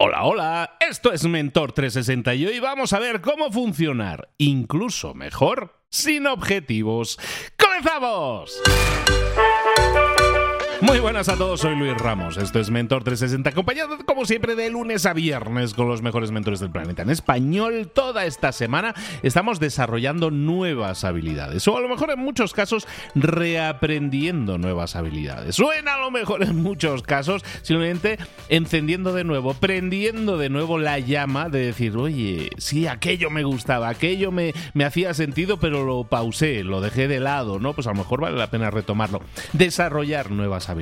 Hola, hola, esto es Mentor 360 y hoy vamos a ver cómo funcionar, incluso mejor, sin objetivos. ¡Comenzamos! Muy buenas a todos, soy Luis Ramos. Esto es Mentor 360, acompañado como siempre de lunes a viernes con los mejores mentores del planeta. En español, toda esta semana estamos desarrollando nuevas habilidades, o a lo mejor en muchos casos reaprendiendo nuevas habilidades, en a lo mejor en muchos casos simplemente encendiendo de nuevo, prendiendo de nuevo la llama de decir, oye, sí, aquello me gustaba, aquello me, me hacía sentido, pero lo pausé, lo dejé de lado, ¿no? Pues a lo mejor vale la pena retomarlo. Desarrollar nuevas habilidades.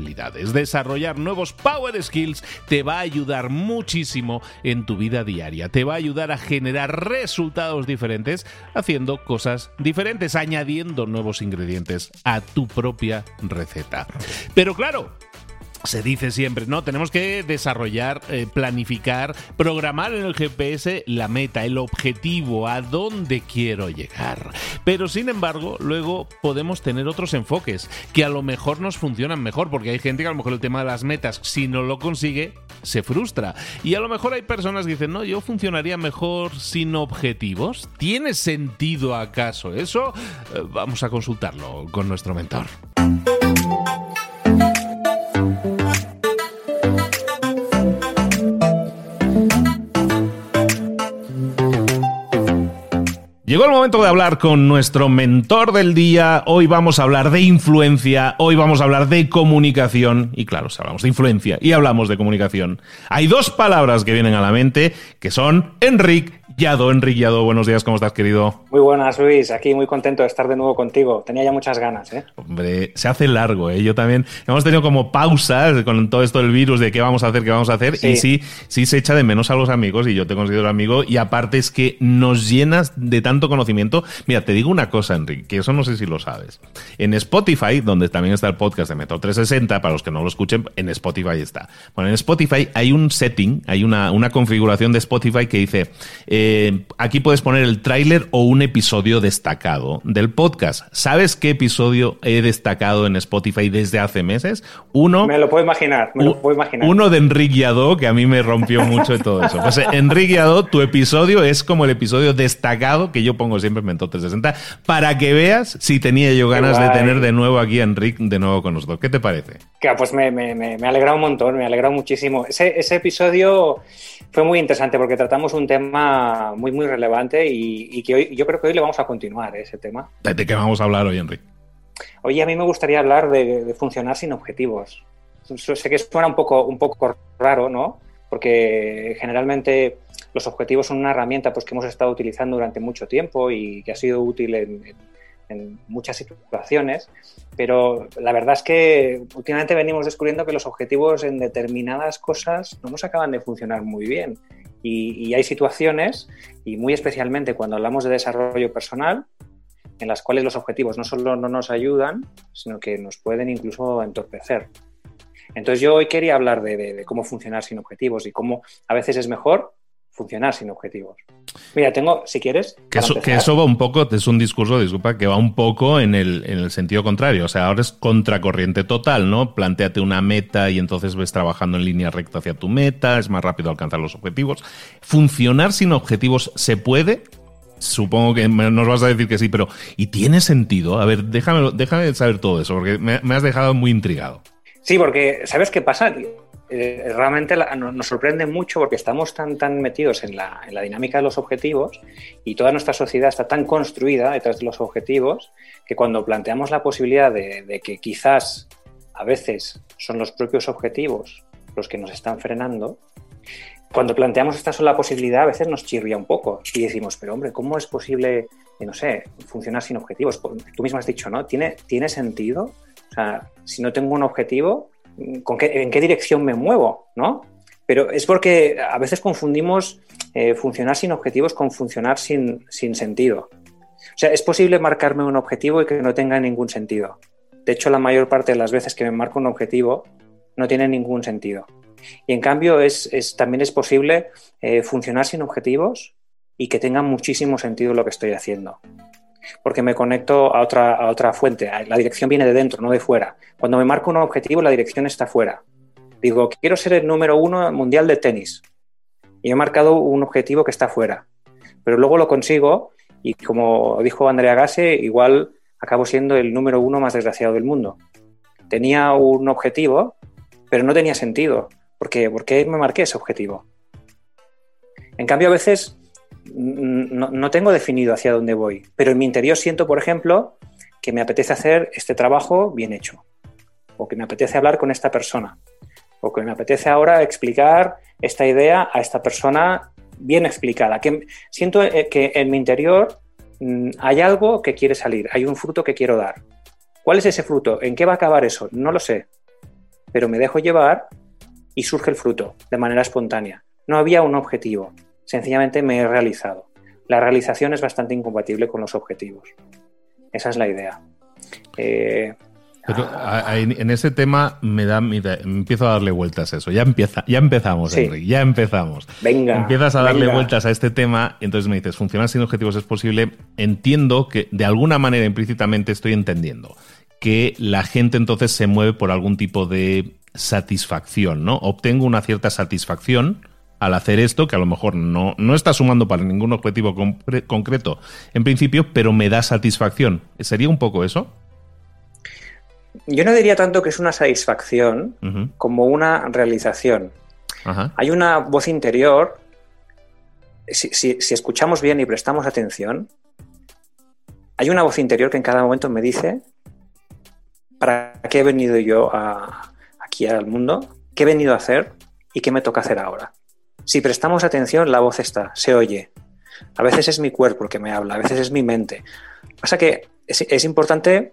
Desarrollar nuevos power skills te va a ayudar muchísimo en tu vida diaria. Te va a ayudar a generar resultados diferentes haciendo cosas diferentes, añadiendo nuevos ingredientes a tu propia receta. Pero claro, se dice siempre, ¿no? Tenemos que desarrollar, eh, planificar, programar en el GPS la meta, el objetivo, a dónde quiero llegar. Pero sin embargo, luego podemos tener otros enfoques que a lo mejor nos funcionan mejor, porque hay gente que a lo mejor el tema de las metas, si no lo consigue, se frustra. Y a lo mejor hay personas que dicen, no, yo funcionaría mejor sin objetivos. ¿Tiene sentido acaso eso? Eh, vamos a consultarlo con nuestro mentor. Llegó el momento de hablar con nuestro mentor del día. Hoy vamos a hablar de influencia, hoy vamos a hablar de comunicación. Y claro, si hablamos de influencia y hablamos de comunicación, hay dos palabras que vienen a la mente que son Enrique Yado. Enrique Yado, buenos días, ¿cómo estás, querido? Muy buenas, Luis. Aquí muy contento de estar de nuevo contigo. Tenía ya muchas ganas, ¿eh? Hombre, se hace largo, ¿eh? Yo también. Hemos tenido como pausas con todo esto del virus de qué vamos a hacer, qué vamos a hacer. Y sí, sí se echa de menos a los amigos y yo te considero amigo. Y aparte es que nos llenas de tanto conocimiento. Mira, te digo una cosa, Enrique, que eso no sé si lo sabes. En Spotify, donde también está el podcast de Metro 360, para los que no lo escuchen, en Spotify está. Bueno, en Spotify hay un setting, hay una, una configuración de Spotify que dice... Eh, aquí puedes poner el tráiler o un episodio destacado del podcast. ¿Sabes qué episodio he destacado en Spotify desde hace meses? Uno. Me lo puedo imaginar, me lo puedo imaginar. Uno de Enrique Yadó, que a mí me rompió mucho de todo eso. Pues Enrique Yadó, tu episodio es como el episodio destacado que yo pongo siempre en Mentor 360 para que veas si tenía yo ganas de tener de nuevo aquí a Enrique de nuevo con nosotros. ¿Qué te parece? Que, pues me, me, me, me ha alegrado un montón, me ha alegrado muchísimo. Ese, ese episodio fue muy interesante porque tratamos un tema muy, muy relevante y, que hoy, yo creo que hoy le vamos a continuar ¿eh? ese tema. ¿De qué vamos a hablar hoy, Enrique? Hoy a mí me gustaría hablar de, funcionar sin objetivos. Sé que suena un poco, un poco raro, ¿no? Porque generalmente los objetivos son una herramienta pues, que hemos estado utilizando durante mucho tiempo y que ha sido útil en, en muchas situaciones, pero la verdad es que últimamente venimos descubriendo que los objetivos en determinadas cosas no nos acaban de funcionar muy bien. Y, hay situaciones, y muy especialmente cuando hablamos de desarrollo personal, en las cuales los objetivos no solo no nos ayudan, sino que nos pueden incluso entorpecer. Entonces yo hoy quería hablar de, cómo funcionar sin objetivos y cómo a veces es mejor funcionar sin objetivos. Mira, tengo, si quieres. Que eso, va un poco, es un discurso, disculpa, que va un poco en el, en el sentido contrario. O sea, ahora es contracorriente total, ¿no? Plantéate una meta y entonces ves trabajando en línea recta hacia tu meta, es más rápido alcanzar los objetivos. ¿Funcionar sin objetivos se puede? Supongo que nos vas a decir que sí, pero ¿y tiene sentido? A ver, déjame, déjame saber todo eso, porque me, me has dejado muy intrigado. Sí, porque ¿sabes qué pasa? Eh, realmente nos sorprende mucho porque estamos tan, tan metidos en la, dinámica de los objetivos y toda nuestra sociedad está tan construida detrás de los objetivos que cuando planteamos la posibilidad de, que quizás a veces son los propios objetivos los que nos están frenando, cuando planteamos esta sola posibilidad a veces nos chirría un poco y decimos, pero hombre, ¿cómo es posible, no sé, funcionar sin objetivos? Tú mismo has dicho, ¿no? ¿Tiene, ¿Tiene sentido? Si no tengo un objetivo, en qué dirección me muevo, ¿no? Pero es porque a veces confundimos eh, funcionar sin objetivos con funcionar sin, sin sentido. O sea, es posible marcarme un objetivo y que no tenga ningún sentido. De hecho, la mayor parte de las veces que me marco un objetivo no tiene ningún sentido. Y en cambio, también es posible eh, funcionar sin objetivos y que tenga muchísimo sentido lo que estoy haciendo porque me conecto a otra, a otra fuente. La dirección viene de dentro, no de fuera. Cuando me marco un objetivo, la dirección está fuera. Digo, quiero ser el número uno mundial de tenis. y he marcado un objetivo que está fuera. Pero luego lo consigo y como dijo Andrea Gase, igual acabo siendo el número uno más desgraciado del mundo. Tenía un objetivo, pero no tenía sentido. ¿Por? ¿Por qué me marqué ese objetivo? En cambio, a veces no, tengo definido hacia dónde voy, pero en mi interior siento, por ejemplo, que me apetece hacer este trabajo bien hecho, o que me apetece hablar con esta persona, o que me apetece ahora explicar esta idea a esta persona bien explicada. Que siento eh, que en mi interior hay algo que quiere salir, hay un fruto que quiero dar. ¿Cuál es ese fruto? ¿En qué va a acabar eso? No lo sé, pero me dejo llevar y surge el fruto de manera espontánea. No había un objetivo, sencillamente me he realizado. La realización es bastante incompatible con los objetivos. Esa es la idea. Eh, en ese tema me da, empiezo a darle vueltas a eso. Ya empieza, ya empezamos, Enrique, ya empezamos. Venga. Empiezas a darle vueltas a este tema, entonces me dices, funcionar sin objetivos es posible. Entiendo que de alguna manera implícitamente estoy entendiendo que la gente entonces se mueve por algún tipo de satisfacción, ¿no? Obtengo una cierta satisfacción al hacer esto, que a lo mejor no, no está sumando para ningún objetivo concreto en principio, pero me da satisfacción. ¿Sería un poco eso? Yo no diría tanto que es una satisfacción como una realización. Hay una voz interior, si, escuchamos bien y prestamos atención, hay una voz interior que en cada momento me dice para qué he venido yo aquí al mundo, qué he venido a hacer y qué me toca hacer ahora. Si prestamos atención, la voz está, se oye. A veces es mi cuerpo el que me habla, a veces es mi mente. Pasa que es importante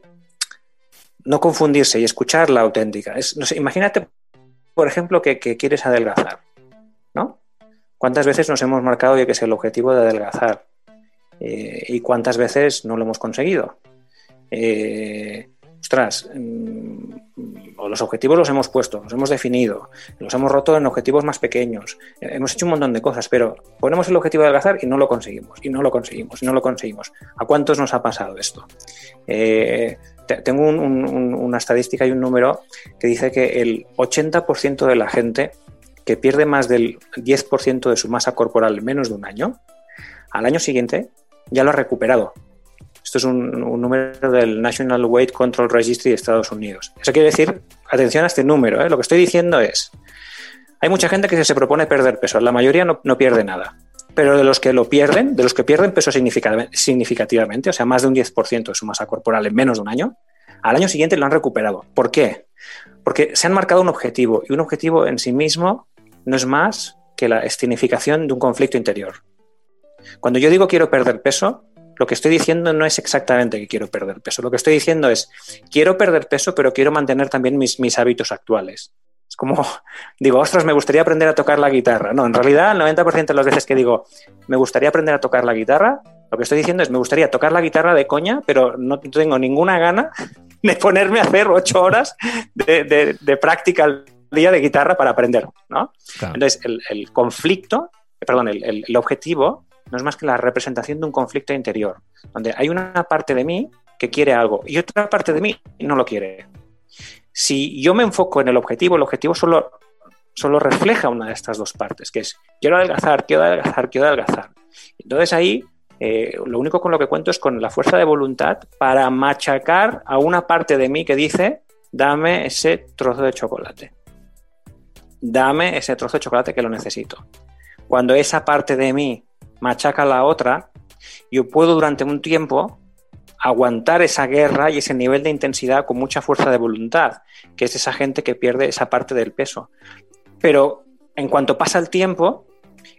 no confundirse y escuchar la auténtica. Imagínate, por ejemplo, que, quieres adelgazar, ¿no? ¿Cuántas veces nos hemos marcado que es el objetivo de adelgazar? Eh, ¿Y cuántas veces no lo hemos conseguido? Eh, ostras, los objetivos los hemos puesto, los hemos definido, los hemos roto en objetivos más pequeños, eh, hemos hecho un montón de cosas, pero ponemos el objetivo de adelgazar y no lo conseguimos, y no lo conseguimos, y no lo conseguimos. ¿A cuántos nos ha pasado esto? tengo una estadística y un número que dice que el 80% de la gente que pierde más del 10% de su masa corporal en menos de un año, al año siguiente ya lo ha recuperado. Esto es un, número del National Weight Control Registry de Estados Unidos. Eso quiere decir, atención a este número, ¿eh? lo que estoy diciendo es, hay mucha gente que se propone perder peso, la mayoría no pierde nada pero de los que lo pierden, de los que pierden peso significativamente, o sea, más de un 10% de su masa corporal en menos de un año, al año siguiente lo han recuperado. ¿Por qué? Porque se han marcado un objetivo y un objetivo en sí mismo no es más que la escenificación de un conflicto interior. Cuando yo digo quiero perder peso, lo que estoy diciendo no es exactamente que quiero perder peso. Lo que estoy diciendo es quiero perder peso, pero quiero mantener también mis, mis hábitos actuales. Es como, digo, ostras, me gustaría aprender a tocar la guitarra. No, en realidad, el 90% de las veces que digo, me gustaría aprender a tocar la guitarra, lo que estoy diciendo es, me gustaría tocar la guitarra de coña, pero no tengo ninguna gana de ponerme a hacer ocho horas de, práctica al día de guitarra para aprender, ¿no? Entonces, el, conflicto, eh, perdón, el, el objetivo no es más que la representación de un conflicto interior, donde hay una parte de mí que quiere algo y otra parte de mí no lo quiere. Si yo me enfoco en el objetivo, el objetivo solo, solo refleja una de estas dos partes, que es quiero adelgazar, quiero adelgazar, quiero adelgazar. Entonces ahí eh, lo único con lo que cuento es con la fuerza de voluntad para machacar a una parte de mí que dice, dame ese trozo de chocolate. Dame ese trozo de chocolate que lo necesito. Cuando esa parte de mí machaca la otra, yo puedo durante un tiempo aguantar esa guerra y ese nivel de intensidad con mucha fuerza de voluntad, que es esa gente que pierde esa parte del peso. Pero en cuanto pasa el tiempo,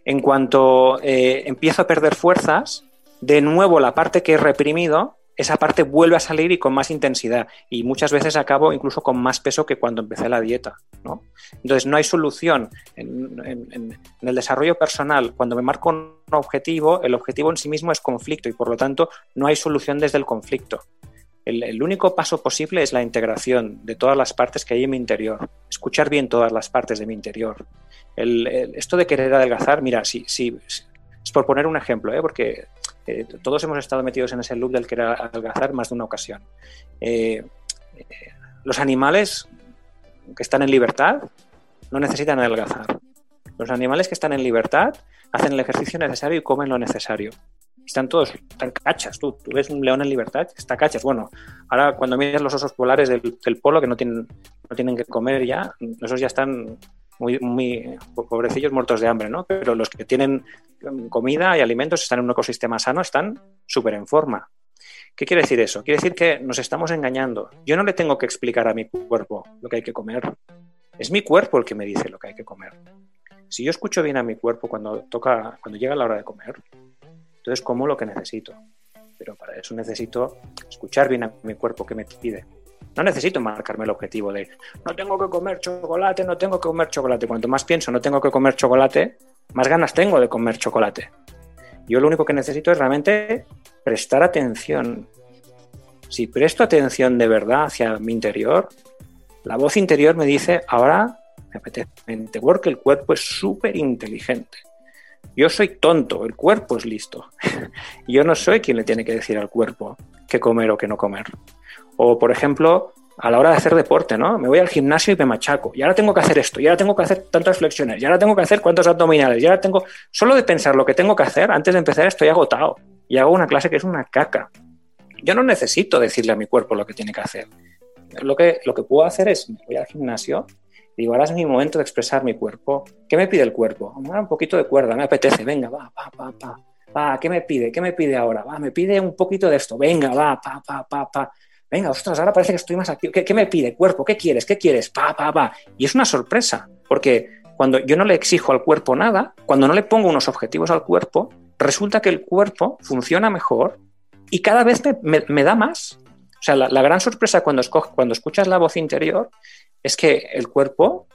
en cuanto eh, empiezo a perder fuerzas, de nuevo la parte que he reprimido esa parte vuelve a salir y con más intensidad. Y muchas veces acabo incluso con más peso que cuando empecé la dieta. ¿no? Entonces, no hay solución. En, el desarrollo personal, cuando me marco un objetivo, el objetivo en sí mismo es conflicto y por lo tanto no hay solución desde el conflicto. El, único paso posible es la integración de todas las partes que hay en mi interior. Escuchar bien todas las partes de mi interior. esto de querer adelgazar, mira, si, si, es por poner un ejemplo, ¿eh? porque eh, todos hemos estado metidos en ese loop del querer adelgazar más de una ocasión. Eh, los animales que están en libertad no necesitan adelgazar. Los animales que están en libertad hacen el ejercicio necesario y comen lo necesario. Están todos, están cachas. Tú, tú ves un león en libertad, está cachas. Bueno, ahora cuando miras los osos polares del, polo que no tienen, no tienen que comer ya, esos ya están muy, muy pobrecillos muertos de hambre, ¿no? Pero los que tienen comida y alimentos, están en un ecosistema sano, están súper en forma. ¿Qué quiere decir eso? Quiere decir que nos estamos engañando. Yo no le tengo que explicar a mi cuerpo lo que hay que comer. Es mi cuerpo el que me dice lo que hay que comer. Si yo escucho bien a mi cuerpo cuando toca, cuando llega la hora de comer, entonces como lo que necesito. Pero para eso necesito escuchar bien a mi cuerpo que me pide. No necesito marcarme el objetivo de no tengo que comer chocolate, no tengo que comer chocolate. Cuanto más pienso no tengo que comer chocolate, más ganas tengo de comer chocolate. Yo lo único que necesito es realmente prestar atención. Si presto atención de verdad hacia mi interior, la voz interior me dice, ahora me apetece porque el cuerpo es súper inteligente. Yo soy tonto, el cuerpo es listo. Yo no soy quien le tiene que decir al cuerpo qué comer o qué no comer. O, por ejemplo, a la hora de hacer deporte, ¿no? Me voy al gimnasio y me machaco. Y ahora tengo que hacer esto, y ahora tengo que hacer tantas flexiones, y ahora tengo que hacer cuántos abdominales, y ahora tengo... Solo de pensar lo que tengo que hacer, antes de empezar estoy agotado. Y hago una clase que es una caca. Yo no necesito decirle a mi cuerpo lo que tiene que hacer. Lo que, lo que puedo hacer es, voy al gimnasio, digo, ahora es mi momento de expresar mi cuerpo. ¿Qué me pide el cuerpo? un poquito de cuerda, me apetece, venga, va, pa, pa, pa. Va, ¿qué me pide? ¿Qué me pide ahora? Va, me pide un poquito de esto, venga, va, pa, pa, pa, pa venga, ostras, ahora parece que estoy más activo. ¿Qué, me pide? Cuerpo, ¿qué quieres? ¿Qué quieres? Pa, pa, pa. Y es una sorpresa, porque cuando yo no le exijo al cuerpo nada, cuando no le pongo unos objetivos al cuerpo, resulta que el cuerpo funciona mejor y cada vez me, da más. O sea, la, gran sorpresa cuando, cuando escuchas la voz interior es que el cuerpo,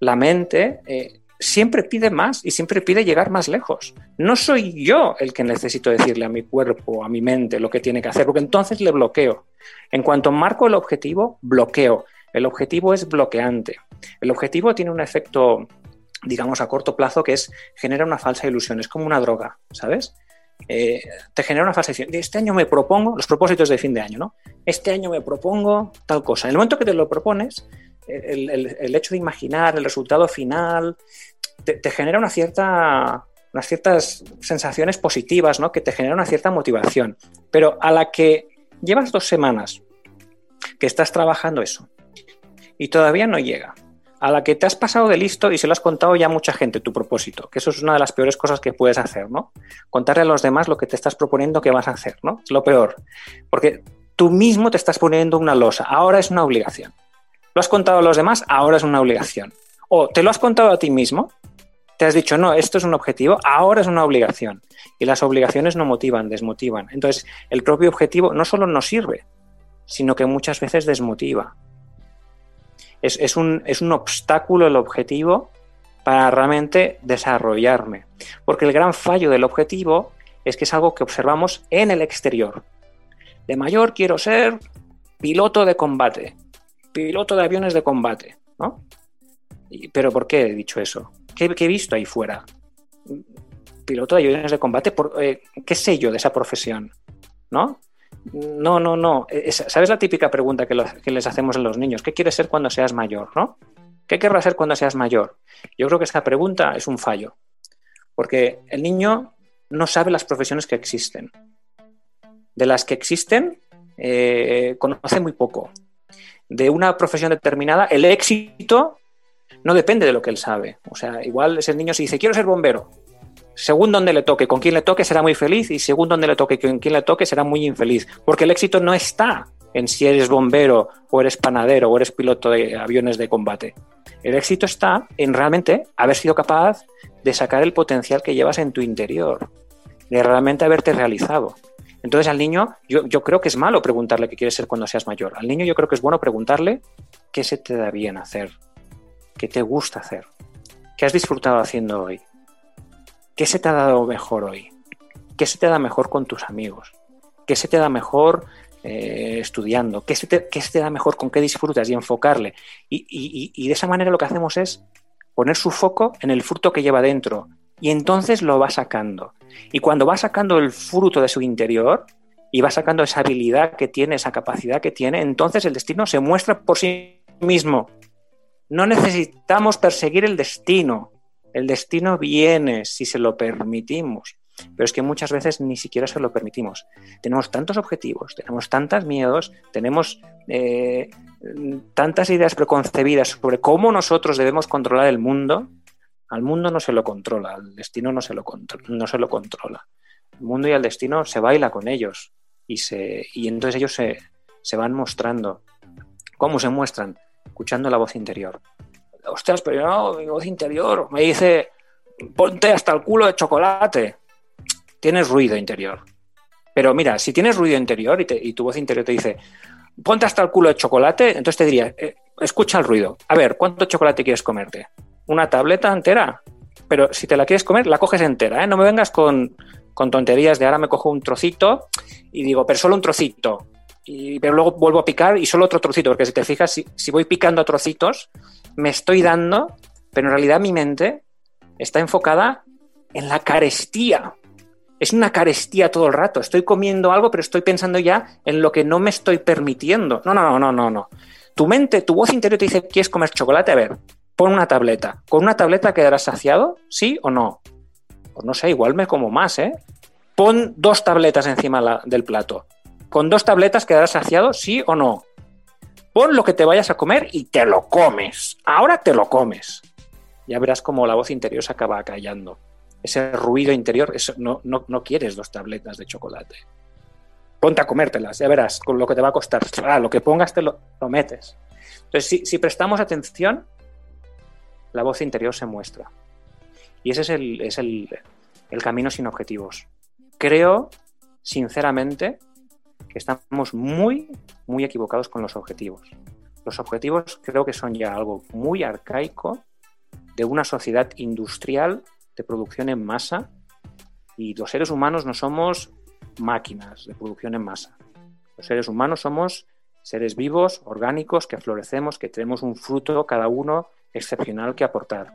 la mente, eh, siempre pide más y siempre pide llegar más lejos. No soy yo el que necesito decirle a mi cuerpo, a mi mente lo que tiene que hacer, porque entonces le bloqueo. En cuanto marco el objetivo, bloqueo. El objetivo es bloqueante. El objetivo tiene un efecto, digamos, a corto plazo que es genera una falsa ilusión. Es como una droga, ¿sabes? Eh, te genera una falsa ilusión. Este año me propongo, los propósitos de fin de año, ¿no? Este año me propongo tal cosa. En el momento que te lo propones, el, hecho de imaginar el resultado final te, genera una cierta, unas ciertas sensaciones positivas, ¿no? que te genera una cierta motivación. Pero a la que llevas dos semanas que estás trabajando eso y todavía no llega, a la que te has pasado de listo y se lo has contado ya a mucha gente tu propósito, que eso es una de las peores cosas que puedes hacer, ¿no? Contarle a los demás lo que te estás proponiendo que vas a hacer, ¿no? Es lo peor. Porque tú mismo te estás poniendo una losa, ahora es una obligación. Lo has contado a los demás, ahora es una obligación. O te lo has contado a ti mismo, te has dicho, no, esto es un objetivo, ahora es una obligación. Y las obligaciones no motivan, desmotivan. Entonces, el propio objetivo no solo no sirve, sino que muchas veces desmotiva. Es, un, es un obstáculo el objetivo para realmente desarrollarme. Porque el gran fallo del objetivo es que es algo que observamos en el exterior. De mayor quiero ser piloto de combate piloto de aviones de combate, ¿no? ¿Pero por qué he dicho eso? ¿Qué, he visto ahí fuera? Piloto de aviones de combate, eh, ¿qué sé yo de esa profesión? ¿No? No, no, no. ¿Sabes la típica pregunta que, les hacemos a los niños? ¿Qué quieres ser cuando seas mayor? ¿no? ¿Qué querrás ser cuando seas mayor? Yo creo que esta pregunta es un fallo, porque el niño no sabe las profesiones que existen. De las que existen, eh, conoce muy poco de una profesión determinada, el éxito no depende de lo que él sabe. O sea, igual ese niño se dice, quiero ser bombero. Según donde le toque, con quien le toque será muy feliz y según donde le toque, con quien le toque será muy infeliz. Porque el éxito no está en si eres bombero o eres panadero o eres piloto de aviones de combate. El éxito está en realmente haber sido capaz de sacar el potencial que llevas en tu interior, de realmente haberte realizado. Entonces al niño yo, creo que es malo preguntarle qué quieres ser cuando seas mayor. Al niño yo creo que es bueno preguntarle qué se te da bien hacer, qué te gusta hacer, qué has disfrutado haciendo hoy, qué se te ha dado mejor hoy, qué se te da mejor con tus amigos, qué se te da mejor eh, estudiando, ¿Qué se, te, da mejor, con qué disfrutas y enfocarle. y de esa manera lo que hacemos es poner su foco en el fruto que lleva dentro y entonces lo va sacando. Y cuando va sacando el fruto de su interior y va sacando esa habilidad que tiene, esa capacidad que tiene, entonces el destino se muestra por sí mismo. No necesitamos perseguir el destino. El destino viene si se lo permitimos. Pero es que muchas veces ni siquiera se lo permitimos. Tenemos tantos objetivos, tenemos tantos miedos, tenemos eh, tantas ideas preconcebidas sobre cómo nosotros debemos controlar el mundo. Al mundo no se lo controla, al destino no se lo, no se lo controla. El mundo y el destino se baila con ellos y, se, y entonces ellos se, se van mostrando. ¿Cómo se muestran? Escuchando la voz interior. Ostras, pero no, mi voz interior me dice, ponte hasta el culo de chocolate tienes ruido interior. Pero mira, si tienes ruido interior y, tu voz interior te dice, ponte hasta el culo de chocolate, entonces te diría, eh, escucha el ruido. A ver, ¿cuánto chocolate quieres comerte? ¿Una tableta entera? Pero si te la quieres comer, la coges entera, ¿eh? No me vengas con, tonterías de ahora me cojo un trocito y digo, pero solo un trocito. Y, pero luego vuelvo a picar y solo otro trocito, porque si te fijas, si, si voy picando a trocitos, me estoy dando, pero en realidad mi mente está enfocada en la carestía es una carestía todo el rato. Estoy comiendo algo, pero estoy pensando ya en lo que no me estoy permitiendo. No, no, no, no, no. Tu mente, tu voz interior te dice, ¿quieres comer chocolate? A ver, pon una tableta. ¿Con una tableta quedarás saciado? ¿Sí o no? Pues no sé, igual me como más, ¿eh? Pon dos tabletas encima del plato. ¿Con dos tabletas quedarás saciado? ¿Sí o no? Pon lo que te vayas a comer y te lo comes. Ahora te lo comes. Ya verás cómo la voz interior se acaba callando ese ruido interior, eso, no, no, quieres dos tabletas de chocolate. Ponte a comértelas, ya verás con lo que te va a costar. Ah, lo que pongas te lo, metes. Entonces, si, prestamos atención, la voz interior se muestra. Y ese es el, es el, el camino sin objetivos. Creo, sinceramente, estamos muy, muy equivocados con los objetivos. Los objetivos creo que son ya algo muy arcaico de una sociedad industrial de producción en masa y los seres humanos no somos máquinas de producción en masa. Los seres humanos somos seres vivos, orgánicos, que florecemos, que tenemos un fruto cada uno excepcional que aportar.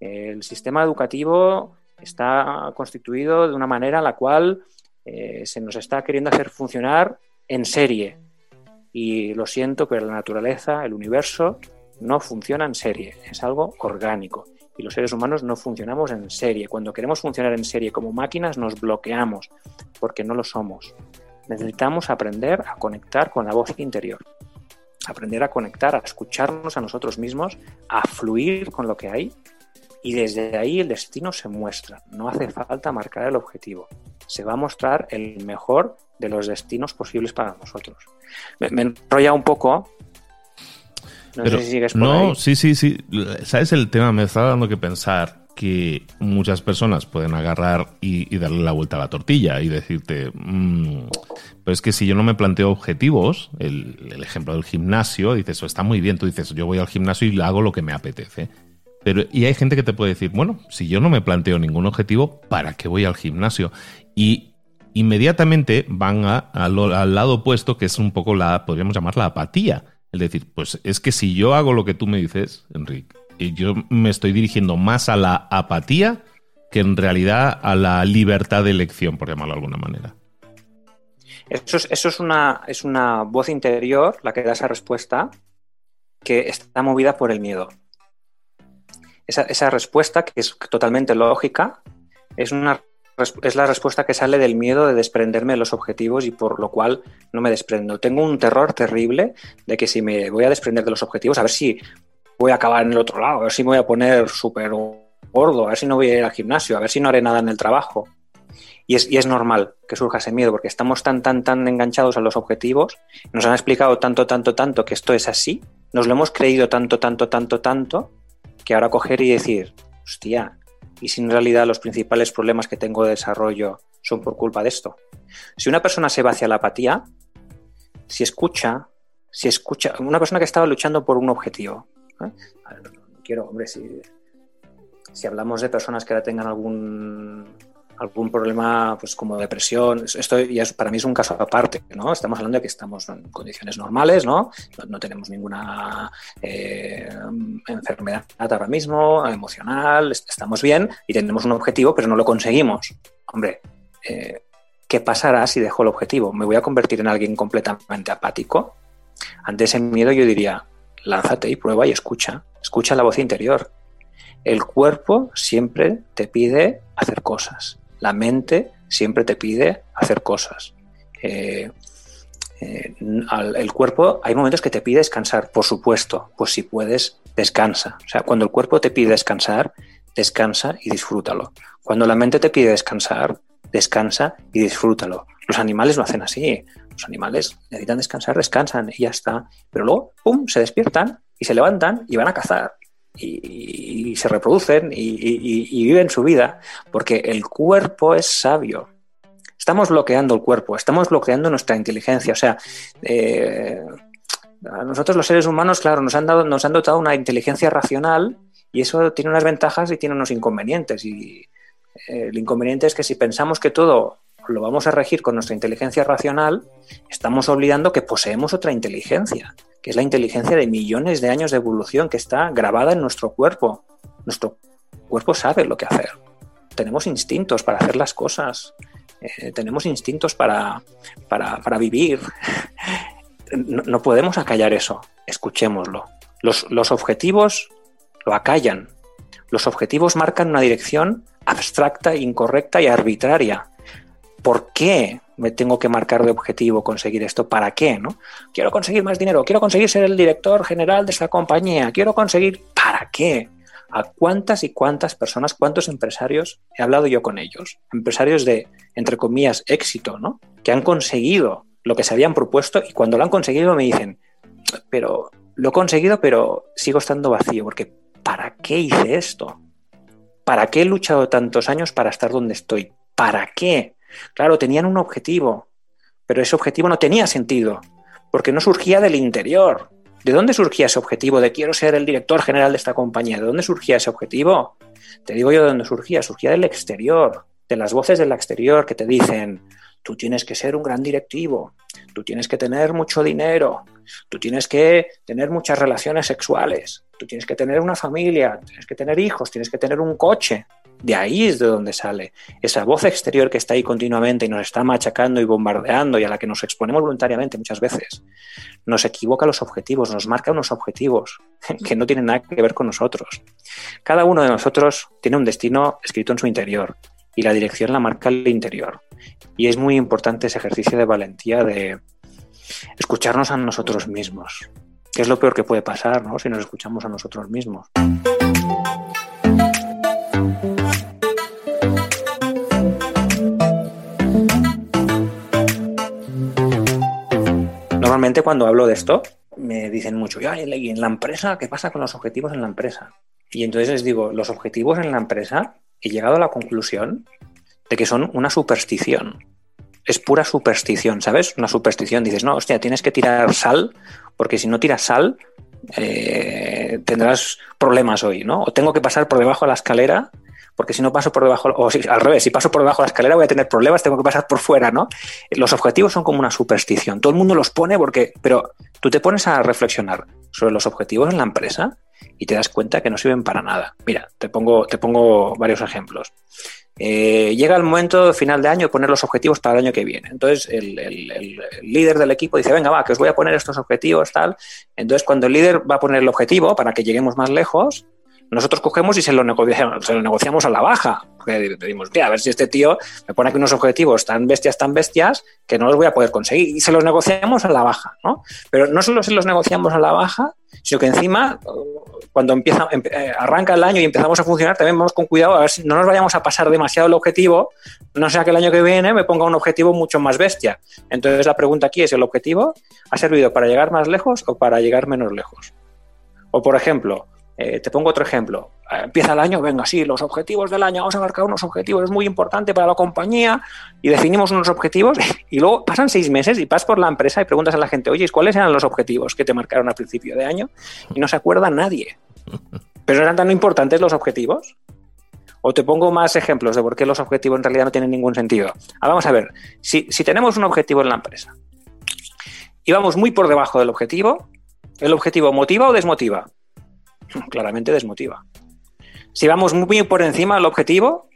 El sistema educativo está constituido de una manera en la cual eh, se nos está queriendo hacer funcionar en serie. Y lo siento, pero la naturaleza, el universo, no funciona en serie, es algo orgánico y los seres humanos no funcionamos en serie. Cuando queremos funcionar en serie como máquinas nos bloqueamos porque no lo somos. Necesitamos aprender a conectar con la voz interior, aprender a conectar, a escucharnos a nosotros mismos, a fluir con lo que hay y desde ahí el destino se muestra. No hace falta marcar el objetivo. Se va a mostrar el mejor de los destinos posibles para nosotros. Me, me enrolla un poco, no sé si sigues por No, sí, sí, sí. ¿Sabes el tema? Me está dando que pensar que muchas personas pueden agarrar y, darle la vuelta a la tortilla y decirte, mmm, pero es que si yo no me planteo objetivos, el, ejemplo del gimnasio, dices, eso está muy bien, tú dices, yo voy al gimnasio y hago lo que me apetece. Pero, y hay gente que te puede decir, bueno, si yo no me planteo ningún objetivo, ¿para qué voy al gimnasio? Y inmediatamente van al lado opuesto, que es un poco la, podríamos llamar la apatía. Es decir, pues es que si yo hago lo que tú me dices, Enrique, yo me estoy dirigiendo más a la apatía que en realidad a la libertad de elección, por llamarlo de alguna manera. Eso es, eso es, una, es una voz interior la que da esa respuesta que está movida por el miedo. Esa, esa respuesta, que es totalmente lógica, es una es la respuesta que sale del miedo de desprenderme de los objetivos y por lo cual no me desprendo. Tengo un terror terrible de que si me voy a desprender de los objetivos, a ver si voy a acabar en el otro lado, a ver si me voy a poner súper gordo, a ver si no voy a ir al gimnasio, a ver si no haré nada en el trabajo. Y es, y es normal que surja ese miedo porque estamos tan, tan, tan enganchados a los objetivos, nos han explicado tanto, tanto, tanto que esto es así, nos lo hemos creído tanto, tanto, tanto, tanto, que ahora coger y decir, hostia, y si en realidad los principales problemas que tengo de desarrollo son por culpa de esto. Si una persona se va hacia la apatía, si escucha, si escucha, una persona que estaba luchando por un objetivo, ¿eh? quiero, hombre, si, si hablamos de personas que ahora tengan algún algún problema pues como depresión, esto ya para mí es un caso aparte, ¿no? Estamos hablando de que estamos en condiciones normales, ¿no? No, tenemos ninguna eh, enfermedad ahora mismo, emocional, estamos bien y tenemos un objetivo, pero no lo conseguimos. Hombre, eh, ¿qué pasará si dejo el objetivo? ¿Me voy a convertir en alguien completamente apático? Ante ese miedo yo diría, lánzate y prueba y escucha, escucha la voz interior El cuerpo siempre te pide hacer cosas. La mente siempre te pide hacer cosas. Eh, eh, el cuerpo, hay momentos que te pide descansar, por supuesto. Pues si puedes, descansa. O sea, cuando el cuerpo te pide descansar, descansa y disfrútalo. Cuando la mente te pide descansar, descansa y disfrútalo. Los animales lo hacen así. Los animales necesitan descansar, descansan y ya está. Pero luego, ¡pum!, se despiertan y se levantan y van a cazar. Y, se reproducen y, viven su vida, porque el cuerpo es sabio. Estamos bloqueando el cuerpo, estamos bloqueando nuestra inteligencia. O sea, eh, a nosotros los seres humanos, claro, nos han, dado, nos han dotado una inteligencia racional y eso tiene unas ventajas y tiene unos inconvenientes. Y eh, el inconveniente es que si pensamos que todo lo vamos a regir con nuestra inteligencia racional, estamos olvidando que poseemos otra inteligencia, que es la inteligencia de millones de años de evolución que está grabada en nuestro cuerpo. Nuestro cuerpo sabe lo que hacer. Tenemos instintos para hacer las cosas. Eh, tenemos instintos para, para, vivir. No, podemos acallar eso. Escuchémoslo. Los, los objetivos lo acallan. Los objetivos marcan una dirección abstracta, incorrecta y arbitraria. ¿Por qué me tengo que marcar de objetivo conseguir esto? ¿Para qué? ¿no? Quiero conseguir más dinero, quiero conseguir ser el director general de esta compañía, quiero conseguir... ¿Para qué? ¿A cuántas y cuántas personas, cuántos empresarios he hablado yo con ellos? Empresarios de, entre comillas, éxito, ¿no? Que han conseguido lo que se habían propuesto y cuando lo han conseguido me dicen, pero lo he conseguido, pero sigo estando vacío, porque ¿para qué hice esto? ¿Para qué he luchado tantos años para estar donde estoy? ¿Para qué? Claro, tenían un objetivo, pero ese objetivo no tenía sentido, porque no surgía del interior. ¿De dónde surgía ese objetivo de quiero ser el director general de esta compañía? ¿De dónde surgía ese objetivo? Te digo yo de dónde surgía, surgía del exterior, de las voces del exterior que te dicen, tú tienes que ser un gran directivo, tú tienes que tener mucho dinero, tú tienes que tener muchas relaciones sexuales, tú tienes que tener una familia, tienes que tener hijos, tienes que tener un coche. De ahí es de donde sale esa voz exterior que está ahí continuamente y nos está machacando y bombardeando y a la que nos exponemos voluntariamente muchas veces. Nos equivoca los objetivos, nos marca unos objetivos que no tienen nada que ver con nosotros. Cada uno de nosotros tiene un destino escrito en su interior y la dirección la marca el interior. Y es muy importante ese ejercicio de valentía de escucharnos a nosotros mismos, que es lo peor que puede pasar ¿no? si nos escuchamos a nosotros mismos. Normalmente cuando hablo de esto me dicen mucho, ¿y en la empresa qué pasa con los objetivos en la empresa? Y entonces les digo, los objetivos en la empresa he llegado a la conclusión de que son una superstición. Es pura superstición, ¿sabes? Una superstición. Dices, no, hostia, tienes que tirar sal, porque si no tiras sal, eh, tendrás problemas hoy, ¿no? O tengo que pasar por debajo de la escalera, porque si no paso por debajo, o al revés, si paso por debajo de la escalera voy a tener problemas, tengo que pasar por fuera, ¿no? Los objetivos son como una superstición. Todo el mundo los pone porque, pero tú te pones a reflexionar sobre los objetivos en la empresa y te das cuenta que no sirven para nada. Mira, te pongo, te pongo varios ejemplos. Eh, llega el momento final de año de poner los objetivos para el año que viene. Entonces el, líder del equipo dice, venga, va, que os voy a poner estos objetivos, tal. Entonces cuando el líder va a poner el objetivo para que lleguemos más lejos, nosotros cogemos y se lo negociamos, a la baja. Porque decimos, a ver si este tío me pone aquí unos objetivos tan bestias, tan bestias, que no los voy a poder conseguir. Y se los negociamos a la baja, ¿no? Pero no solo se los negociamos a la baja, sino que encima, cuando empieza, eh, arranca el año y empezamos a funcionar, también vamos con cuidado a ver si no nos vayamos a pasar demasiado el objetivo, no sea que el año que viene me ponga un objetivo mucho más bestia. Entonces la pregunta aquí es, ¿el objetivo ha servido para llegar más lejos o para llegar menos lejos? O por ejemplo, eh, te pongo otro ejemplo. Eh, empieza el año, venga, sí, los objetivos del año, vamos a marcar unos objetivos, es muy importante para la compañía y definimos unos objetivos y luego pasan seis meses y vas por la empresa y preguntas a la gente, oye, ¿cuáles eran los objetivos que te marcaron al principio de año? Y no se acuerda nadie. ¿Pero eran tan importantes los objetivos? O te pongo más ejemplos de por qué los objetivos en realidad no tienen ningún sentido. Ah, vamos a ver, si, si tenemos un objetivo en la empresa y vamos muy por debajo del objetivo, ¿el objetivo motiva o desmotiva? Claramente desmotiva. Si vamos muy por encima del objetivo,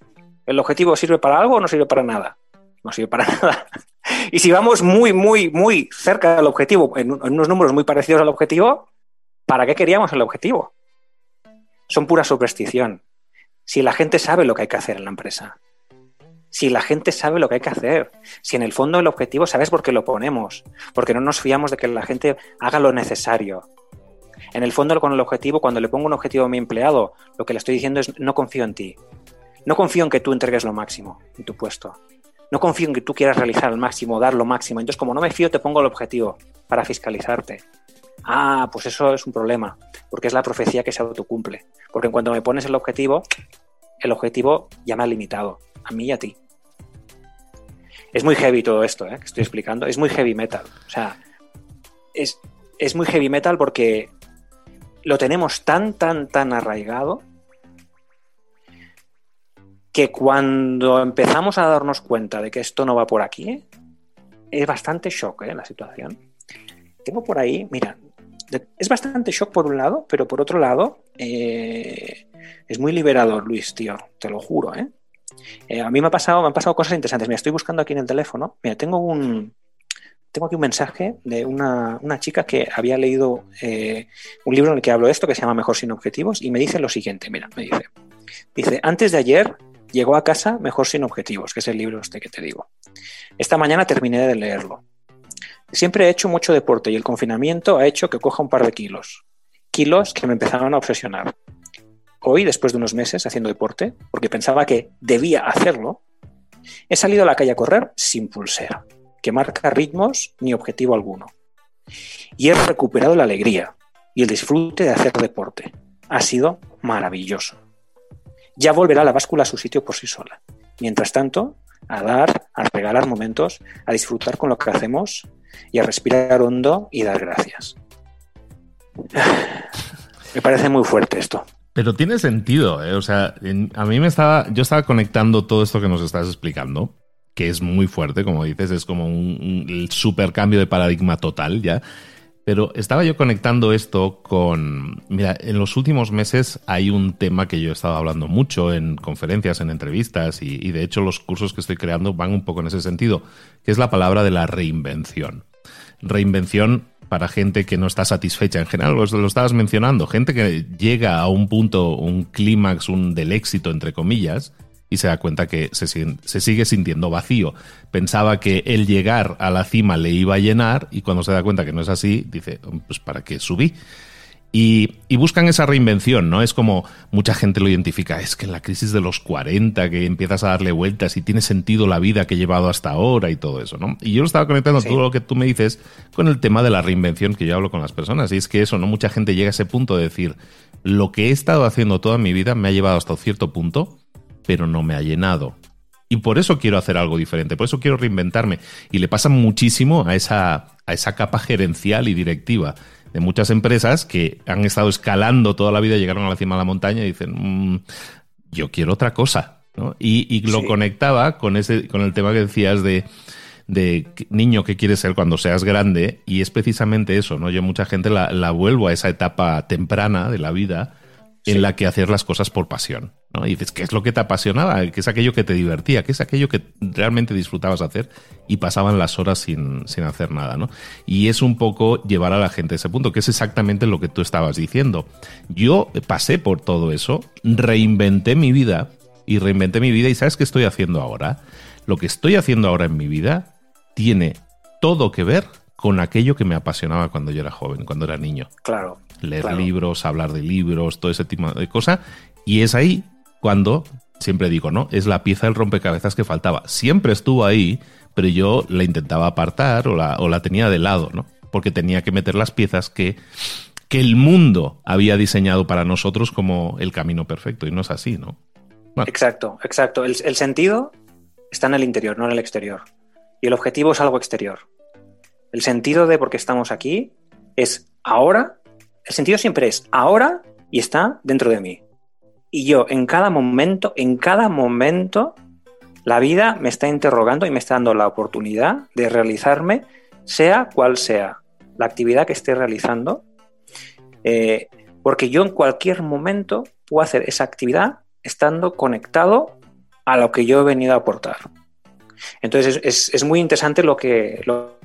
¿el objetivo sirve para algo o no sirve para nada? No sirve para nada. Y si vamos muy, muy, muy cerca del objetivo, en, unos números muy parecidos al objetivo, ¿para qué queríamos el objetivo? son pura superstición. Si la gente sabe lo que hay que hacer en la empresa, si la gente sabe lo que hay que hacer, si en el fondo el objetivo sabes por qué lo ponemos, porque no nos fiamos de que la gente haga lo necesario. En el fondo con el objetivo, cuando le pongo un objetivo a mi empleado, lo que le estoy diciendo es no confío en ti. No confío en que tú entregues lo máximo en tu puesto. No confío en que tú quieras realizar el máximo, dar lo máximo. Entonces, como no me fío, te pongo el objetivo para fiscalizarte. Ah, pues eso es un problema, porque es la profecía que se autocumple. Porque en cuanto me pones el objetivo, el objetivo ya me ha limitado, a mí y a ti. Es muy heavy todo esto ¿eh? que estoy explicando, es muy heavy metal. O sea, es, es muy heavy metal porque lo tenemos tan, tan, tan arraigado que cuando empezamos a darnos cuenta de que esto no va por aquí, es bastante shock ¿eh? la situación. Tengo por ahí, mira, es bastante shock por un lado, pero por otro lado, eh, es muy liberador, Luis, tío, te lo juro, ¿eh? ¿eh? a mí me, ha pasado, me han pasado cosas interesantes. Mira, estoy buscando aquí en el teléfono. Mira, tengo un, tengo aquí un mensaje de una, chica que había leído eh, un libro en el que hablo esto, que se llama Mejor sin objetivos, y me dice lo siguiente, mira, me dice, dice, antes de ayer llegó a casa Mejor sin objetivos, que es el libro este que te digo. Esta mañana terminé de leerlo. Siempre he hecho mucho deporte y el confinamiento ha hecho que coja un par de kilos. Kilos que me empezaron a obsesionar. Hoy, después de unos meses haciendo deporte, porque pensaba que debía hacerlo, he salido a la calle a correr sin pulsera, que marca ritmos ni objetivo alguno. Y he recuperado la alegría y el disfrute de hacer deporte. Ha sido maravilloso. Ya volverá la báscula a su sitio por sí sola. Mientras tanto, a dar, a regalar momentos, a disfrutar con lo que hacemos y a respirar hondo y dar gracias. Me parece muy fuerte esto. Pero tiene sentido, ¿eh? o sea, a mí me estaba, yo estaba conectando todo esto que nos estás explicando, que es muy fuerte, como dices, es como un, un super cambio de paradigma total ya. Pero estaba yo conectando esto con, mira, en los últimos meses hay un tema que yo he estado hablando mucho en conferencias, en entrevistas y, de hecho los cursos que estoy creando van un poco en ese sentido, que es la palabra de la reinvención. Reinvención para gente que no está satisfecha. En general, lo, lo estabas mencionando, gente que llega a un punto, un clímax, un del éxito, entre comillas, y se da cuenta que se, se, sigue sintiendo vacío. Pensaba que el llegar a la cima le iba a llenar y cuando se da cuenta que no es así, dice, pues ¿para qué subí? Y, buscan esa reinvención, ¿no? Es como mucha gente lo identifica, es que en la crisis de los 40, que empiezas a darle vueltas y tiene sentido la vida que he llevado hasta ahora y todo eso, ¿no? Y yo lo estaba conectando todo lo que tú me dices con el tema de la reinvención que yo hablo con las personas. Y es que eso, ¿no? Mucha gente llega a ese punto de decir, lo que he estado haciendo toda mi vida me ha llevado hasta cierto punto, pero no me ha llenado. Y por eso quiero hacer algo diferente, por eso quiero reinventarme. Y le pasa muchísimo a esa, a esa capa gerencial y directiva de muchas empresas que han estado escalando toda la vida, llegaron a la cima de la montaña y dicen, mm, yo quiero otra cosa. Y, lo conectaba con, ese, con el tema que decías de, de niño que quieres ser cuando seas grande, y es precisamente eso, ¿no? Yo mucha gente la, la vuelvo a esa etapa temprana de la vida en la que hacer las cosas por pasión. ¿no? Y dices, ¿qué es lo que te apasionaba? ¿Qué es aquello que te divertía? ¿Qué es aquello que realmente disfrutabas hacer? Y pasaban las horas sin, sin hacer nada. ¿no? Y es un poco llevar a la gente a ese punto, que es exactamente lo que tú estabas diciendo. Yo pasé por todo eso, reinventé mi vida y reinventé mi vida. ¿Y sabes qué estoy haciendo ahora? Lo que estoy haciendo ahora en mi vida tiene todo que ver con aquello que me apasionaba cuando yo era joven, cuando era niño. Claro leer libros, hablar de libros, todo ese tipo de cosas. Y es ahí cuando, siempre digo, ¿no? Es la pieza del rompecabezas que faltaba. Siempre estuvo ahí, pero yo la intentaba apartar o la, o la tenía de lado, ¿no? Porque tenía que meter las piezas que, que el mundo había diseñado para nosotros como el camino perfecto. Y no es así, ¿no? Exacto, exacto. El, el sentido está en el interior, no en el exterior. Y el objetivo es algo exterior. El sentido de por qué estamos aquí es ahora el sentido siempre es ahora y está dentro de mí. Y yo en cada momento, en cada momento, la vida me está interrogando y me está dando la oportunidad de realizarme, sea cual sea la actividad que esté realizando, eh, porque yo en cualquier momento puedo hacer esa actividad estando conectado a lo que yo he venido a aportar. Entonces es, muy interesante lo que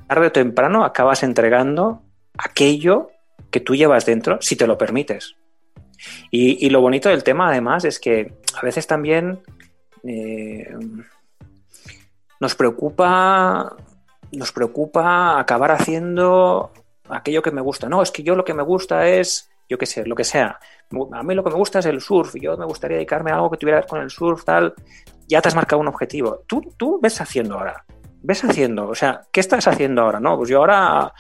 tarde o temprano acabas entregando aquello que tú llevas dentro si te lo permites. Y, lo bonito del tema, además, es que a veces también eh, nos preocupa. Nos preocupa acabar haciendo aquello que me gusta. No, es que yo lo que me gusta es, yo qué sé, lo que sea. A mí lo que me gusta es el surf. Yo me gustaría dedicarme a algo que tuviera que con el surf, tal. Ya te has marcado un objetivo. Tú, tú ves haciendo ahora. Ves haciendo. O sea, ¿qué estás haciendo ahora? No, pues yo ahora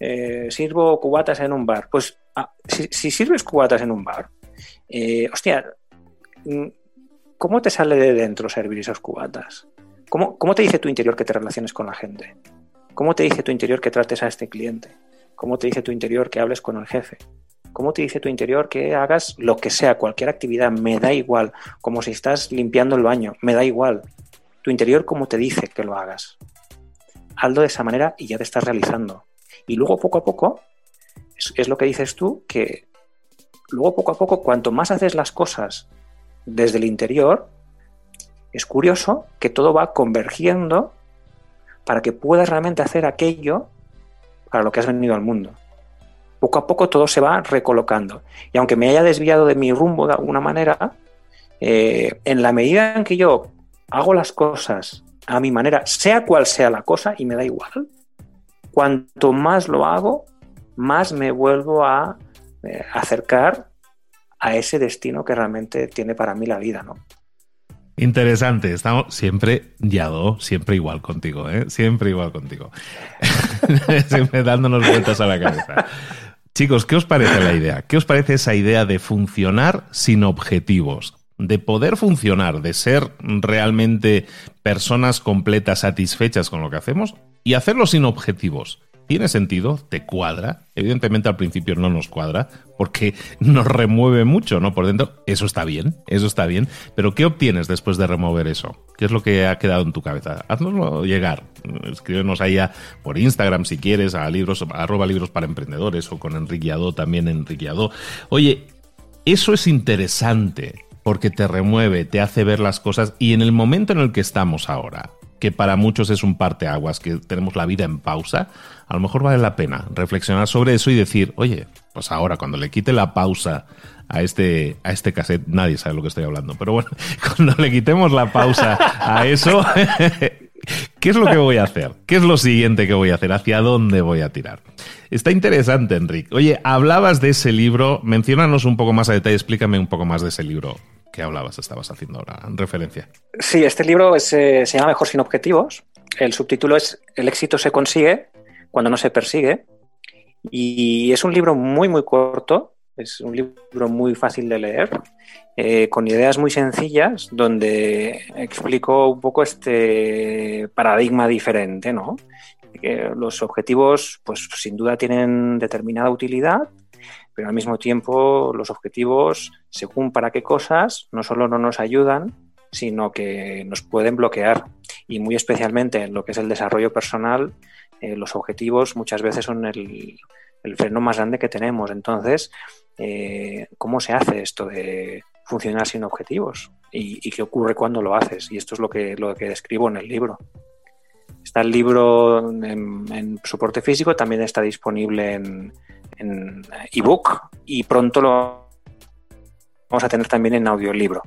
eh, sirvo cubatas en un bar. Pues ah, si, sirves cubatas en un bar, eh, hostia, mm, ¿cómo te sale de dentro servir esas cubatas? ¿Cómo, ¿Cómo te dice tu interior que te relaciones con la gente? ¿Cómo te dice tu interior que trates a este cliente? ¿Cómo te dice tu interior que hables con el jefe? ¿Cómo te dice tu interior que hagas lo que sea, cualquier actividad? Me da igual. Como si estás limpiando el baño, me da igual. Tu interior, ¿cómo te dice que lo hagas? Hazlo de esa manera y ya te estás realizando. Y luego poco a poco, es, lo que dices tú, que luego poco a poco, cuanto más haces las cosas desde el interior, es curioso que todo va convergiendo para que puedas realmente hacer aquello para lo que has venido al mundo. Poco a poco todo se va recolocando. Y aunque me haya desviado de mi rumbo de alguna manera, eh, en la medida en que yo hago las cosas a mi manera, sea cual sea la cosa, y me da igual, cuanto más lo hago, más me vuelvo a eh, acercar a ese destino que realmente tiene para mí la vida, ¿no? Interesante, estamos siempre, Yado, siempre igual contigo, ¿eh? Siempre igual contigo. siempre dándonos vueltas a la cabeza. Chicos, ¿qué os parece la idea? ¿Qué os parece esa idea de funcionar sin objetivos? De poder funcionar, de ser realmente personas completas, satisfechas con lo que hacemos y hacerlo sin objetivos. ¿Tiene sentido? ¿Te cuadra? Evidentemente al principio no nos cuadra porque nos remueve mucho, ¿no? Por dentro. Eso está bien, eso está bien. Pero ¿qué obtienes después de remover eso? ¿Qué es lo que ha quedado en tu cabeza? Haznoslo llegar. Escríbenos ahí por Instagram si quieres, a libros, arroba libros para emprendedores o con Enrique Adó, también Enrique. Oye, eso es interesante porque te remueve, te hace ver las cosas y en el momento en el que estamos ahora, que para muchos es un parteaguas, que tenemos la vida en pausa, a lo mejor vale la pena reflexionar sobre eso y decir, oye, pues ahora cuando le quite la pausa a este, a este cassette, nadie sabe lo que estoy hablando, pero bueno, cuando le quitemos la pausa a eso, ¿qué es lo que voy a hacer? ¿Qué es lo siguiente que voy a hacer? ¿Hacia dónde voy a tirar? Está interesante, Enrique. Oye, hablabas de ese libro, menciónanos un poco más a detalle, explícame un poco más de ese libro que hablabas, estabas haciendo ahora en referencia. Sí, este libro eh, se llama Mejor sin objetivos. El subtítulo es El éxito se consigue cuando no se persigue. Y es un libro muy, muy corto. Es un libro muy fácil de leer, eh, con ideas muy sencillas, donde explico un poco este paradigma diferente, ¿no? Los objetivos, pues sin duda tienen determinada utilidad, pero al mismo tiempo los objetivos, según para qué cosas, no solo no nos ayudan, sino que nos pueden bloquear. Y muy especialmente en lo que es el desarrollo personal, eh, los objetivos muchas veces son el, freno más grande que tenemos. Entonces, eh, ¿cómo se hace esto de funcionar sin objetivos? ¿Y, qué ocurre cuando lo haces? Y esto es lo que, lo que describo en el libro. Está el libro en soporte físico, también está disponible en, en ebook y pronto lo vamos a tener también en audiolibro.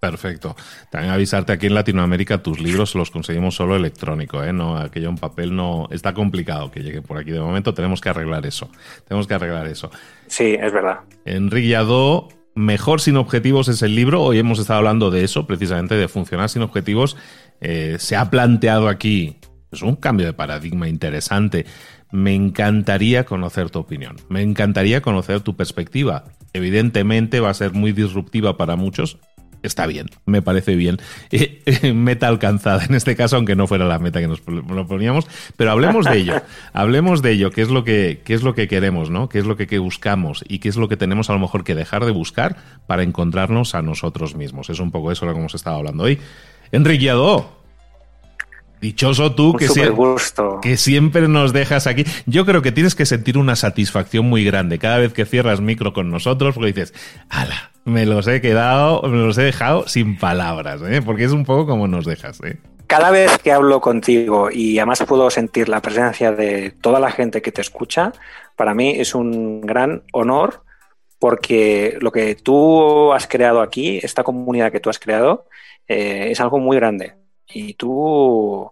Perfecto. También avisarte aquí en Latinoamérica tus libros los conseguimos solo electrónico, ¿eh? No, aquello en papel no está complicado que llegue por aquí. De momento tenemos que arreglar eso. Tenemos que arreglar eso. Sí, es verdad. Enrique Yadó, Mejor sin objetivos es el libro. Hoy hemos estado hablando de eso, precisamente de funcionar sin objetivos. Eh, se ha planteado aquí es un cambio de paradigma interesante me encantaría conocer tu opinión, me encantaría conocer tu perspectiva. Evidentemente va a ser muy disruptiva para muchos. Está bien, me parece bien. meta alcanzada, en este caso, aunque no fuera la meta que nos poníamos, pero hablemos de ello, hablemos de ello, qué es lo que, qué es lo que queremos, ¿no? ¿Qué es lo que, buscamos y qué es lo que tenemos a lo mejor que dejar de buscar para encontrarnos a nosotros mismos. Es un poco eso lo que hemos estado hablando hoy. Enrique Dichoso tú que, que, siempre nos dejas aquí. Yo creo que tienes que sentir una satisfacción muy grande cada vez que cierras micro con nosotros porque dices, ala, me los he quedado, me los he dejado sin palabras, ¿eh? porque es un poco como nos dejas. ¿eh? Cada vez que hablo contigo y además puedo sentir la presencia de toda la gente que te escucha, para mí es un gran honor porque lo que tú has creado aquí, esta comunidad que tú has creado, eh, es algo muy grande. Y tú,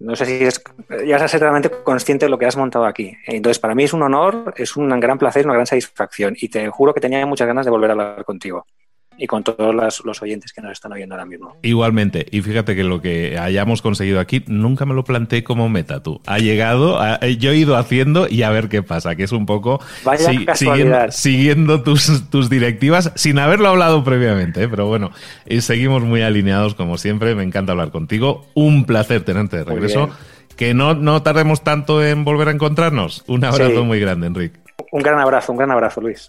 no sé si es, ya ser realmente consciente de lo que has montado aquí. Entonces, para mí es un honor, es un gran placer, una gran satisfacción. Y te juro que tenía muchas ganas de volver a hablar contigo y con todos los, oyentes que nos están oyendo ahora mismo. Igualmente, y fíjate que lo que hayamos conseguido aquí nunca me lo planteé como meta tú. Ha llegado, yo he ido haciendo y a ver qué pasa, que es un poco siguiendo, tus, tus, directivas sin haberlo hablado previamente, ¿eh? pero bueno, y seguimos muy alineados como siempre, me encanta hablar contigo, un placer tenerte de regreso. Que no, no tardemos tanto en volver a encontrarnos. Un abrazo muy grande, Enrique. Un gran abrazo, un gran abrazo, Luis.